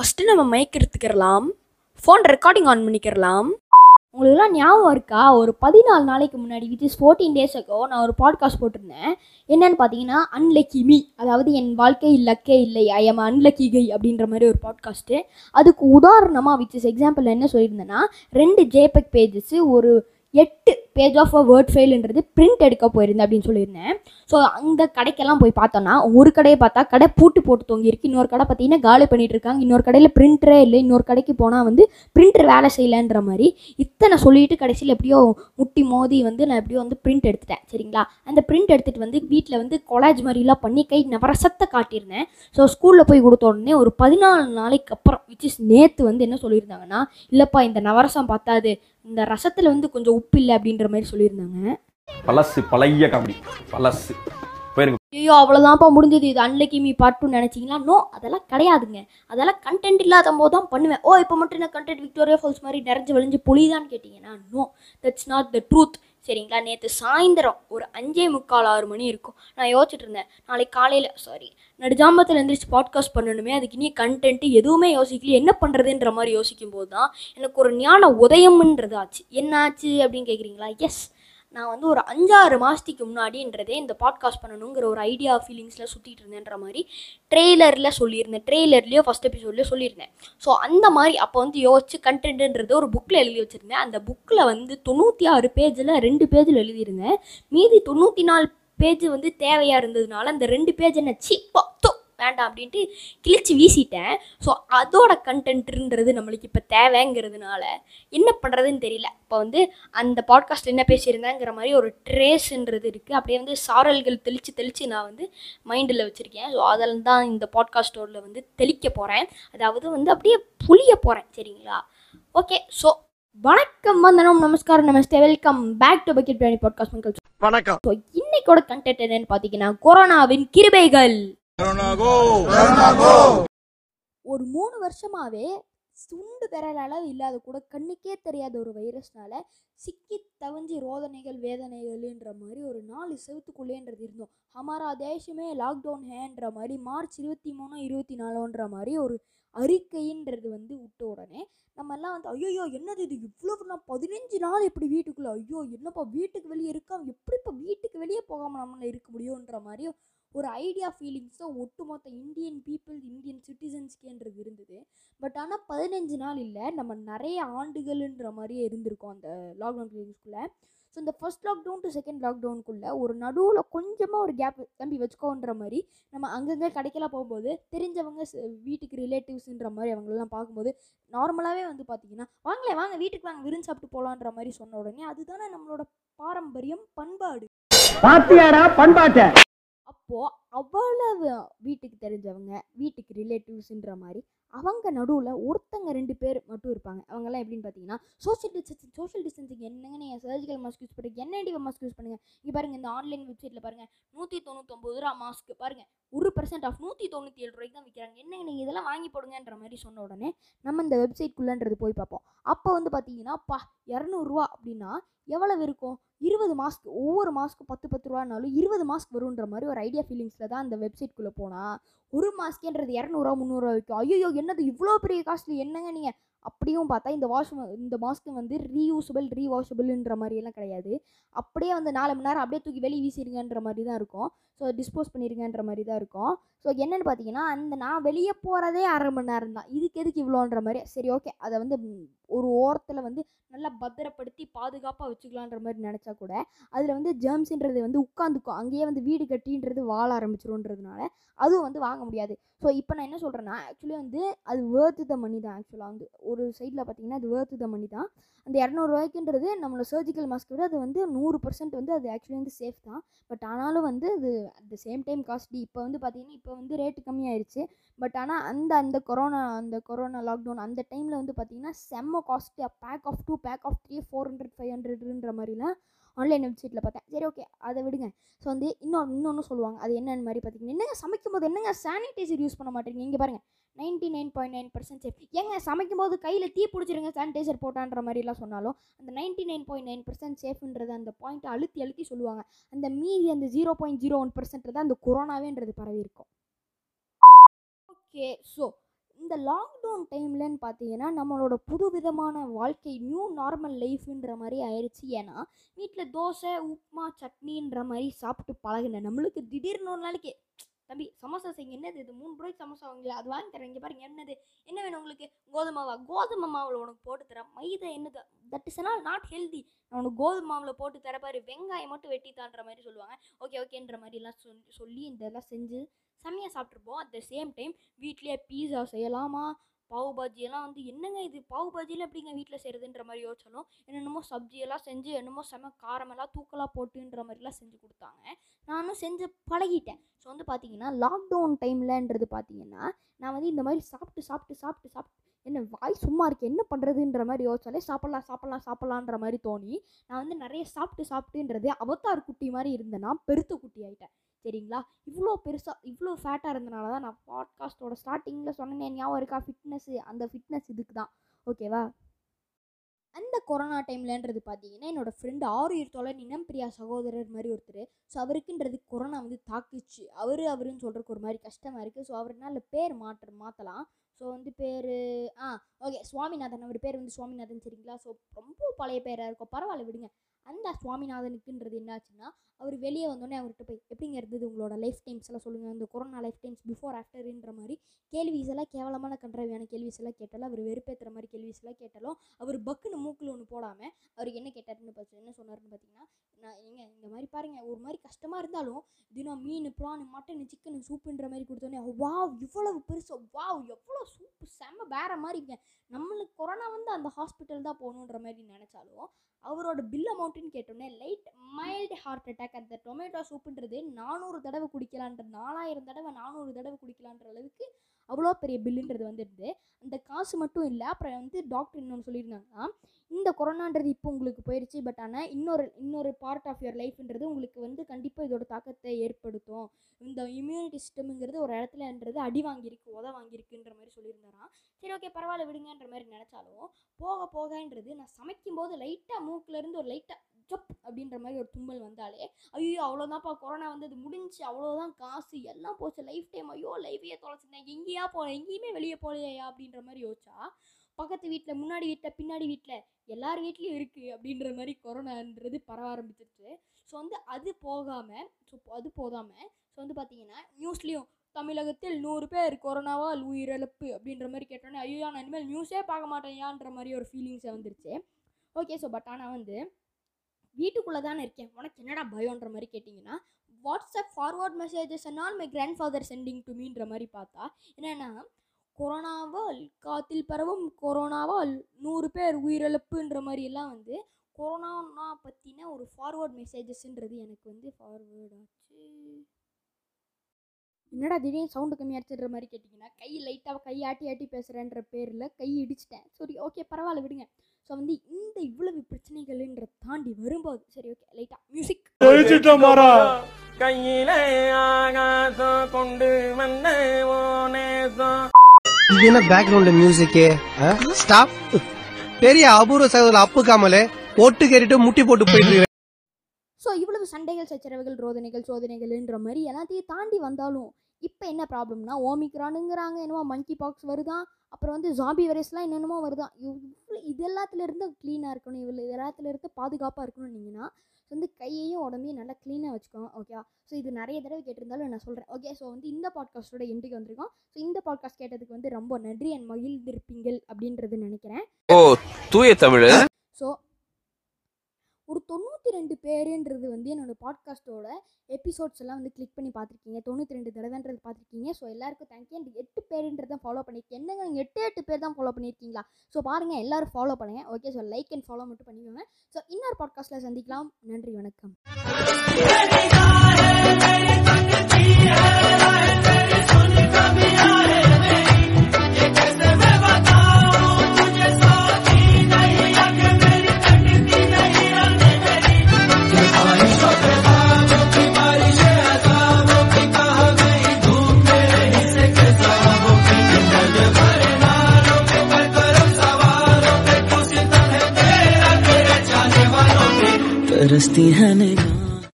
First நம்ம mic எடுத்துக்கிறலாம். Phone recording on பண்ணிக்கிறலாம். உங்களுக்குலாம் ஞாபகம் இருக்கா? ஒரு பதினாலு நாளைக்கு முன்னாடி with is fourteen days ago நான் ஒரு பாட்காஸ்ட் போட்டிருந்தேன். என்னன்னு பார்த்தீங்கன்னா அன்லக்கி மீ அதாவது என் வாழ்க்கை லக்கே இல்லை. ஐ எம் அன்லக்கி கை அப்படின்ற மாதிரி ஒரு பாட்காஸ்ட்டு அதுக்கு உதாரணமாக விச் இஸ் எக்ஸாம்பிள் என்ன சொல்லியிருந்தேன்னா ரெண்டு ஜேபெக் பேஜஸ் ஒரு எட்டு பேஜ் ஆஃப் அ வேர்ட் ஃபைல்ன்றது பிரிண்ட் எடுக்க போயிருந்தேன் அப்படின்னு சொல்லியிருந்தேன். ஸோ அந்த கடைக்கெல்லாம் போய் பார்த்தோன்னா ஒரு கடையை பார்த்தா கடை பூட்டு போட்டு தொங்கியிருக்கு இன்னொரு கடை பார்த்தீங்கன்னா காலி பண்ணிட்டு இருக்காங்க. இன்னொரு கடையில் பிரிண்டரே இல்லை. இன்னொரு கடைக்கு போனால் வந்து பிரிண்டர் வேலை செய்யலைன்ற மாதிரி இத்தனை சொல்லிட்டு கடைசியில் எப்படியோ முட்டி மோதி வந்து நான் எப்படியோ வந்து பிரிண்ட் எடுத்துட்டேன். சரிங்களா? அந்த பிரிண்ட் எடுத்துகிட்டு வந்து வீட்டில் வந்து கொலாஜ் மாதிரிலாம் பண்ணி கை நவரசத்தை காட்டியிருந்தேன். ஸோ ஸ்கூலில் போய் கொடுத்த உடனே ஒரு பதினாலு நாளைக்கு அப்புறம் விச் இஸ் நேற்று வந்து என்ன சொல்லியிருந்தாங்கன்னா இல்லைப்பா இந்த நவரசம் பார்த்தாது. இந்த ரசத்தில் வந்து கொஞ்சம் உப்பு இல்லை அப்படின்ற மாதிரி சொல்லியிருந்தாங்க. பழசு பழைய காமெடி பழசு. ஐயோ அவ்வளோதான்ப்பா முடிஞ்சது. இது அன்லைக்கு மீ பார்ட் நினச்சிங்களா? நோ அதெல்லாம் கிடையாதுங்க. அதெல்லாம் கண்டென்ட் இல்லாத போது தான் பண்ணுவேன். ஓ இப்போ மட்டும் என்ன கண்டென்ட் விக்டோரியா ஃபால்ஸ் மாதிரி நிறைஞ்சு விழிஞ்சு பொழிதான்னு கேட்டிங்கன்னா no that's not the truth சரிங்களா? நேற்று சாயந்தரம் ஒரு அஞ்சே முக்கால் ஆறு மணி இருக்கும். நான் யோசிச்சுட்டு இருந்தேன். நாளைக்கு காலையில் சாரி நடுஜாமத்தில் எழுந்திரிச்சு பாட்காஸ்ட் பண்ணணுமே அதுக்கு இனி கண்டென்ட்டு எதுவுமே யோசிக்கல என்ன பண்ணுறதுன்ற மாதிரி யோசிக்கும் போது தான் எனக்கு ஒரு ஞான உதயம்ன்றது ஆச்சு. என்ன ஆச்சு அப்படின்னு கேட்குறீங்களா எஸ் நான் வந்து ஒரு அஞ்சாறு மாதத்துக்கு முன்னாடின்றதே இந்த பாட்காஸ்ட் பண்ணணுங்கிற ஒரு ஐடியா ஃபீலிங்ஸில் சுற்றிட்டு இருந்தேன்ற மாதிரி ட்ரெய்லரில் சொல்லியிருந்தேன். ட்ரெய்லர்லேயோ ஃபஸ்ட் எபிசோட்லேயோ சொல்லியிருந்தேன். ஸோ அந்த மாதிரி அப்போ வந்து யோசிச்சு கண்டென்ட்ன்றது ஒரு புக்கில் எழுதி வச்சுருந்தேன். அந்த புக்கில் வந்து தொண்ணூற்றி ஆறு பேஜில் ரெண்டு பேஜில் எழுதியிருந்தேன். மீதி தொண்ணூற்றி நாலு பேஜ் வந்து தேவையாக இருந்ததுனால அந்த ரெண்டு பேஜ் என்ன சீப்பா தோ வேண்டாம் அப்படின்ட்டு கிழிச்சு வீசிட்டேன். ஸோ அதோட கண்டென்ட்ன்றது நம்மளுக்கு இப்போ தேவைங்கிறதுனால என்ன பண்ணுறதுன்னு தெரியல. இப்போ வந்து அந்த பாட்காஸ்ட் என்ன பேசியிருந்தேங்கிற மாதிரி ஒரு ட்ரேஸ்ன்றது இருக்குது அப்படியே வந்து சாரல்கள் தெளித்து தெளித்து நான் வந்து மைண்டில் வச்சுருக்கேன். ஸோ அதில் தான் இந்த பாட்காஸ்டோட வந்து தெளிக்க போகிறேன் அதாவது வந்து அப்படியே புளிய போகிறேன் சரிங்களா? ஓகே ஸோ வணக்கம் வந்தனம் நமஸ்காரம் நமஸ்தே welcome back to bucket biryani podcast மக்கள். வணக்கம். ஸோ இன்னைக்கோட கண்டென்ட் என்னன்னு பார்த்தீங்கன்னா கொரோனாவின் கிருபைகள். ஒரு மூணு வருஷமாவே சுண்டு விரல் அளவு இல்லாத கூட கண்ணுக்கே தெரியாத ஒரு வைரஸ்னால சிக்கி தவஞ்சி ரோதனைகள் வேதனைகள்ன்ற மாதிரி ஒரு நாலு செவத்துக்குள்ளேன்றது இருந்தோம். ஹமாரா தேசமே லாக்டவுன் ஹேன்ற மாதிரி மார்ச் இருபத்தி மூணு இருபத்தி நாலுன்ற மாதிரி ஒரு அறிக்கைன்றது வந்து விட்ட உடனே நம்ம எல்லாம் வந்து ஐயோ என்னது இது? இவ்வளவு நான் பதினஞ்சு நாள் எப்படி வீட்டுக்குள்ளே ஐயோ என்னப்பா வீட்டுக்கு வெளியே இருக்காம எப்படிப்பா வீட்டுக்கு வெளியே போகாமல் நம்மளால இருக்க முடியுன்ற மாதிரி ஒரு ஐடியா ஃபீலிங்ஸ் தான் ஒட்டுமொத்த இந்தியன் பீப்புள் இந்தியன் சிட்டிசன்ஸ்கேன்றது இருந்தது. பட் ஆனால் பதினஞ்சு நாள் இல்லை நம்ம நிறைய ஆண்டுகள்ன்ற மாதிரியே இருந்திருக்கோம் அந்த லாக்டவுன் பீரியட்ஸ்குள்ளே ஸோ இந்த ஃபர்ஸ்ட் லாக்டவுன் டு செகண்ட் லாக்டவுனுக்குள்ளே ஒரு நடுவில் கொஞ்சமாக ஒரு கேப் தம்பி வச்சுக்கோன்ற மாதிரி நம்ம அங்கங்கே கடைக்கெல்லாம் போகும்போது தெரிஞ்சவங்க வீட்டுக்கு ரிலேட்டிவ்ஸுன்ற மாதிரி அவங்களெல்லாம் பார்க்கும்போது நார்மலாகவே வந்து பார்த்தீங்கன்னா வாங்களே வாங்க வீட்டுக்கு வாங்க விருந்து சாப்பிட்டு போகலான்ற மாதிரி சொன்ன உடனே அதுதானே நம்மளோட பாரம்பரியம் பண்பாடு. பாத்தியாடா பண்பாட்டை? அப்போது அவ்வளவு வீட்டுக்கு தெரிஞ்சவங்க வீட்டுக்கு ரிலேட்டிவ்ஸுன்ற மாதிரி அவங்க நடுவில் ஒருத்தங்க ரெண்டு பேர் மட்டும் இருப்பாங்க. அவங்கெல்லாம் எப்படின்னு பார்த்தீங்கன்னா சோஷியல் டிஸ்டன்சிங் சோஷியல் டிஸ்டன்சிங் என்னங்க நீங்கள் சர்ஜிக்கல் மாஸ்க் யூஸ் பண்ணுங்க என்ஐடி மாஸ்க் யூஸ் பண்ணுங்கள் இங்கே பாருங்கள் இந்த ஆன்லைன் வெப்சைட்டில் பாருங்கள் நூற்றி தொண்ணூத்தொம்பது ரூபா மாஸ்க் பாருங்கள் ஒரு பர்சன்ட் ஆஃப் நூற்றி தொண்ணூற்றி ஏழு ரூபாய்க்கு தான் விற்கிறாங்க என்னங்க நீங்கள் இதெல்லாம் வாங்கி போடுங்கன்ற மாதிரி சொன்ன உடனே நம்ம இந்த வெப்சைட்குள்ளன்றது போய் பார்ப்போம். அப்போ வந்து பார்த்தீங்கன்னா பா இரநூறுவா அப்படின்னா எவ்வளவு இருக்கும்? இருபது மாஸ்க் ஒவ்வொரு மாஸ்க்கு பத்து பத்து ரூபானாலும் இருபது மாஸ்க் வருன்ற மாதிரி ஒரு ஐடியா ஃபீலிங்ஸில் தான் அந்த வெப்சைட்குள்ளே போனால் ஒரு மாஸ்க்கேன்றது இரநூறுவா முந்நூறுவா விற்கும் ஐயோ என்னது இவ்வளோ பெரிய காஸ்ட்லி? என்னங்க நீங்கள் அப்படியும் பார்த்தா இந்த வாஷ் இந்த மாஸ்க்கு வந்து ரீயூசபிள் ரீவாஷபிள்ன்ற மாதிரியெல்லாம் கிடையாது. அப்படியே வந்து நாலு மணி நேரம் அப்படியே தூக்கி வெளியே வீசிடுங்கன்ற மாதிரி தான் இருக்கும். ஸோ டிஸ்போஸ் பண்ணிடுங்கன்ற மாதிரி தான் இருக்கும். ஸோ என்னென்னு பார்த்தீங்கன்னா அந்த நான் வெளியே போகிறதே அரை மணி நேரம் தான். இதுக்கு எதுக்கு இவ்வளோன்ற மாதிரி சரி ஓகே அதை வந்து ஒரு ஓரத்தில் வந்து நல்லா பத்திரப்படுத்தி பாதுகாப்பாக வச்சுக்கலான்ற மாதிரி நினச்சா கூட அதில் வந்து ஜெர்ம்ஸுன்றது வந்து உட்காந்துக்கும் அங்கேயே வந்து வீடு கட்டின்றது வாழ ஆரம்பிச்சிரும்ன்றதுனால அதுவும் வந்து வாங்க முடியாது. ஸோ இப்போ நான் என்ன சொல்கிறேன்னா ஆக்சுவலி வந்து அது வேர்த்து த மணி தான் ஆக்சுவலாக வந்து. ஒரு சைடில் பார்த்தீங்கன்னா அது வேர்த்து த மணி தான். அந்த இரநூறுவாய்க்குன்றது நம்மளோட சர்ஜிக்கல் மாஸ்க் விட அது வந்து நூறு பர்சன்ட் வந்து அது ஆக்சுவலி வந்து சேஃப் தான். பட் ஆனாலும் வந்து அது at the same time costly இப்போ வந்து பார்த்தீங்கன்னா இப்போ வந்து ரேட்டு கம்மியாயிருச்சு. பட் ஆனால் அந்த அந்த கொரோனா அந்த கொரோனா லாக்டவுன் அந்த டைமில் வந்து பார்த்தீங்கன்னா செம்ம costly pack of two pack of three four hundred five ஹண்ட்ரட்ன்ற மாதிரிலாம் ஆன்லைன் வெப்சைட்டில் பார்த்தேன் சரி ஓகே அதை விடுங்க. ஸோ வந்து இன்னொன்று இன்னொன்று சொல்லுவாங்க. அது என்னென்னு மாதிரி பார்த்தீங்கன்னா என்னங்க சமைக்கும் போது என்னங்க சானிடைசர் யூஸ் பண்ண மாட்டேங்க? இங்கே பாருங்கள் ninety nine point nine percent safe. ஏங்க சமைக்கும் போது கையில் தீ பிடிச்சிருங்க சானிடைசர் போட்டான்ற மாதிரிலாம் சொன்னாலும் அந்த ninety nine point nine percent சேஃப்ன்றது அந்த பாயிண்ட்டை அழுத்தி அழுத்தி சொல்லுவாங்க. அந்த மீதி அந்த zero point zero one percent தான் அந்த கொரோனாவேன்றது பரவி இருக்கும் ஓகே ஸோ இந்த லாக்டவுன் டைம்லன்னு பார்த்தீங்கன்னா நம்மளோட புது விதமான வாழ்க்கை நியூ நார்மல் லைஃப்ன்ற மாதிரி ஆயிடுச்சு ஏன்னா வீட்டில் தோசை உப்புமா சட்னின்ற மாதிரி சாப்பிட்டு பழகின. நம்மளுக்கு திடீர்னு ஒரு நாளைக்கு தம்பி சமோசா செய்யுங்க. என்னது இது? மூணு ரூபாய்க்கு சமோசா வாங்கல அது வாங்கி தரேன். இங்கே பாருங்க. என்னது? என்ன வேணும் உங்களுக்கு? கோதுமை மாவா கோதுமை மாவில் உனக்கு போட்டு தரேன். மைதா என்னது? That is not not healthy நான் உனக்கு கோதுமை மாவில் போட்டு தர பாரு. வெங்காயம் மட்டும் வெட்டி தான்ற மாதிரி சொல்லுவாங்க. ஓகே ஓகேன்ற மாதிரிலாம் சொல்லி சொல்லி இதெல்லாம் செஞ்சு செம்மையாக சாப்பிட்ருப்போம் அட் த சேம் டைம் வீட்லேயே பீஸா செய்யலாமா? பாவு பாஜியெல்லாம் வந்து என்னங்க இது? பாவு பாஜியெல்லாம் எப்படிங்க வீட்டில் செய்கிறதுன்ற மாதிரி யோசிச்சாலும் என்னென்னமோ சப்ஜியெல்லாம் செஞ்சு என்னமோ செம காரமெல்லாம் தூக்கலாக போட்டுன்ற மாதிரிலாம் செஞ்சு கொடுத்தாங்க. நானும் செஞ்சு பழகிட்டேன். ஸோ வந்து பார்த்தீங்கன்னா லாக்டவுன் டைம்லன்றது பார்த்தீங்கன்னா நான் வந்து இந்த மாதிரி சாப்பிட்டு சாப்பிட்டு சாப்பிட்டு சாப்பிட்டு என்ன வாய் சும்மா இருக்குது என்ன பண்ணுறதுன்ற மாதிரி யோசிச்சாலே சாப்பிட்லாம் சாப்பிட்லாம் சாப்பிட்லான்ற மாதிரி தோணி. நான் வந்து நிறைய சாப்பிட்டு சாப்பிட்டுன்றது அவத்தார் குட்டி மாதிரி இருந்தேன்னா பெருத்த குட்டி ஆகிட்டேன் சரிங்களா? இவ்வளோ பெருசாக இவ்வளோ ஃபேட்டாக இருந்தனால தான் நான் பாட்காஸ்ட்டோட ஸ்டார்டிங்கில் சொன்னேன் ஞாபகம் இருக்கா? ஃபிட்னஸ்ஸு அந்த ஃபிட்னஸ் இதுக்கு தான். ஓகேவா அந்த கொரோனா டைம்லன்றது பார்த்தீங்கன்னா என்னோடய ஃப்ரெண்டு ஆறுயிர் தோழன் இனம் பிரியா சகோதரர் மாதிரி ஒருத்தர். ஸோ அவருக்குன்றது கொரோனா வந்து தாக்குச்சு. அவர் அவருன்னு சொல்கிறதுக்கு ஒரு மாதிரி கஷ்டமாக இருக்குது ஸோ அவருனால பேர் மாற்ற மாற்றலாம் ஸோ வந்து பேர் ஆ ஓகே சுவாமிநாதன். அவர் பேர் வந்து சுவாமிநாதன் சரிங்களா? ஸோ ரொம்ப பழைய பேராக இருக்கும். பரவாயில்ல விடுங்க. அந்த சுவாமிநாதனுக்குன்றது என்னாச்சுன்னா அவர் வெளியே வந்தோடனே அவர்கிட்ட போய் எப்படிங்க இருந்தது உங்களோட லைஃப் டைம்ஸ் எல்லாம் சொல்லுங்கள் அந்த கொரோனா லைஃப் டைம்ஸ் பிஃபோர் ஆஃப்டர்ன்ற மாதிரி கேள்விஸ் எல்லாம் கேவலமான கன்றாவியான கேள்விஸ் எல்லாம் கேட்டாலும் அவர் வெறுப்பேற்றுற மாதிரி கேள்விஸ் எல்லாம் கேட்டாலும் அவர் பக்குன்னு மூக்கில் ஒன்று போடாமல் அவருக்கு என்ன கேட்டாருன்னு பார்த்து என்ன சொன்னார்ன்னு பார்த்தீங்கன்னா நான் ஏங்க இந்த மாதிரி பாருங்கள் ஒரு மாதிரி கஷ்டமாக இருந்தாலும் தினம் மீன் ப்ரான் மட்டன் சிக்கன் சூப்புன்ற மாதிரி கொடுத்தோன்னே வாவ் இவ்வளவு பெருசு வாவ் எவ்வளோ சூப்பு செம்ம வேற மாதிரிங்க நம்மளுக்கு கொரோனா வந்து அந்த ஹாஸ்பிட்டல் தான் போகணுன்ற மாதிரி நினச்சாலும் அவரோட பில் அமௌண்ட்டுன்னு கேட்டோன்னே லைட் மைல்டு ஹார்ட் அட்டாக் அந்த டொமேட்டோ சூப்புன்றது நானூறு தடவை குடிக்கலான்ற நாலாயிரம் தடவை நானூறு தடவை குடிக்கலான்ற அளவுக்கு அவ்வளோ பெரிய பில்லுன்றது வந்துடுது அந்த காசு மட்டும் இல்லை அப்புறம் வந்து டாக்டர் இன்னொன்று சொல்லியிருந்தாங்கன்னா இந்த கொரோனான்றது இப்போ உங்களுக்கு போயிடுச்சு பட் ஆனால் இன்னொரு இன்னொரு பார்ட் ஆஃப் யுவர் லைஃப்ன்றது உங்களுக்கு வந்து கண்டிப்பாக இதோட தாக்கத்தை ஏற்படுத்தும். இந்த இம்யூனிட்டி சிஸ்டம்ங்கிறது ஒரு இடத்துலன்றது அடி வாங்கியிருக்கு உத வாங்கியிருக்குன்ற மாதிரி சொல்லியிருந்தாராம். சரி ஓகே பரவாயில்ல விடுங்கன்ற மாதிரி நினச்சாலும் போக போகன்றது நான் சமைக்கும்போது லைட்டாக மூக்கிலேருந்து ஒரு லைட்டாக ஜப் அப்படின்ற மாதிரி ஒரு தும்மல் வந்தாலே ஐயோ அவ்வளோதான்ப்பா கொரோனா வந்து அது முடிஞ்சு அவ்வளோதான் காசு எல்லாம் போச்சு லைஃப் டைம் ஐயோ லைஃபையே தொலைச்சிருந்தேன் எங்கேயா போகல எங்கேயுமே வெளியே போகலையா அப்படின்ற மாதிரி யோசிச்சா பக்கத்து வீட்டில் முன்னாடி வீட்டில் பின்னாடி வீட்டில் எல்லார் வீட்லேயும் இருக்குது அப்படின்ற மாதிரி கொரோனான்றது பரவ ஆரம்பிச்சிருச்சு. ஸோ வந்து அது போகாமல் ஸோ அது போகாமல் ஸோ வந்து பார்த்தீங்கன்னா நியூஸ்லேயும் தமிழகத்தில் நூறு பேர் கொரோனாவால் உயிரிழப்பு அப்படின்ற மாதிரி கேட்டோன்னே ஐயோ நான் இனிமேல் நியூஸே பார்க்க மாட்டேன்யான்ற மாதிரி ஒரு ஃபீலிங்ஸை வந்துருச்சு. ஓகே ஸோ பட் ஆனால் வந்து வீட்டுக்குள்ளே தானே இருக்கேன். உனக்கு என்னடா பயோன்ற மாதிரி கேட்டிங்கன்னா WhatsApp forward messages and my grandfather sending to மீன்ற மாதிரி பார்த்தா என்னென்னா கொரோனாவால் காத்தில் பரவும் கொரோனாவால் நூறு பேர் உயிரிழப்புன்ற மாதிரி எல்லாம் வந்து கொரோனா பற்றின ஒரு ஃபார்வர்ட் மெசேஜஸ்ன்றது எனக்கு வந்து ஃபார்வேர்ட் ஆச்சு. என்னடா திடீர்னு சவுண்டு கம்மியாச்சுன்ற மாதிரி கேட்டிங்கன்னா கை லைட்டாக கை ஆட்டி ஆட்டி பேசுகிறேன்ற பேரில் கை இடிச்சிட்டேன். சரி ஓகே பரவாயில்ல விடுங்க. ஸோ வந்து இந்த இவ்வளவு பிரச்சனைகள்ன்ற தாண்டி வரும்போது சரி ஓகே லைட்டாக மியூசிக் கையிலே ஆகாசம் கொண்டு வந்த இது என்ன பேக்ரவுண்ட் மியூசிக்கு ஸ்டாப் பெரிய அபூர்வ சகோதரர் அப்பு காமலே ஒட்டு கேட்டுட்டு முட்டி போட்டு போயிட்டு ஸோ இவ்வளவு சண்டைகள் சச்சரவுகள் ரோதனைகள் சோதனைகள்ன்ற மாதிரி எல்லாத்தையும் தாண்டி வந்தாலும் இப்போ என்ன ப்ராப்ளம்னா ஓமிக்ரானுங்கிறாங்க என்னமோ மங்கி பாக்ஸ் வருதான் அப்புறம் வந்து ஜாம்பி வைரஸ்லாம் என்னென்னமோ வருதான் இவ்வளோ இது எல்லாத்துல இருந்து க்ளீனாக இருக்கணும். இவ்வளோ இது எல்லாத்துல இருந்து பாதுகாப்பாக இருக்கணும்னீங்கன்னா வந்து கையையும் உடம்பையும் நல்லா க்ளீனாக வச்சுக்கோங்க ஓகேவா ஸோ இது நிறைய தடவை கேட்டிருந்தாலும் நான் சொல்கிறேன் ஓகே ஸோ வந்து இந்த பாட்காஸ்ட்டோட எண்டுக்கு வந்திருக்கோம். ஸோ இந்த பாட்காஸ்ட் கேட்டதுக்கு வந்து ரொம்ப நன்றி அண்ட் மகிழ்ந்திருப்பீங்கள் அப்படின்றது நினைக்கிறேன். ஓ தூய தமிழ். ஸோ ஒரு தொண்ணூற்றி ரெண்டு பேருன்றது வந்து என்னோடய பாட்காஸ்ட்டோட எபிசோட்ஸ் எல்லாம் வந்து கிளிக் பண்ணி பார்த்துருக்கீங்க. தொண்ணூற்றி ரெண்டு தடவைன்றது பார்த்துருக்கீங்க. ஸோ எல்லாருக்கும் தேங்க்யூ அண்ட் எட்டு பேருன்றதை ஃபாலோ பண்ணியிருக்கேன் என்னங்க நீங்கள் எட்டு எட்டு பேர் தான் ஃபாலோ பண்ணியிருக்கீங்களா ஸோ பாருங்கள் எல்லோரும் ஃபாலோ பண்ணுங்கள் okay so like and follow மட்டும் பண்ணிக்கோங்க. ஸோ இன்னொரு பாட்காஸ்ட்டில் சந்திக்கலாம். நன்றி வணக்கம். तरसती है निगाह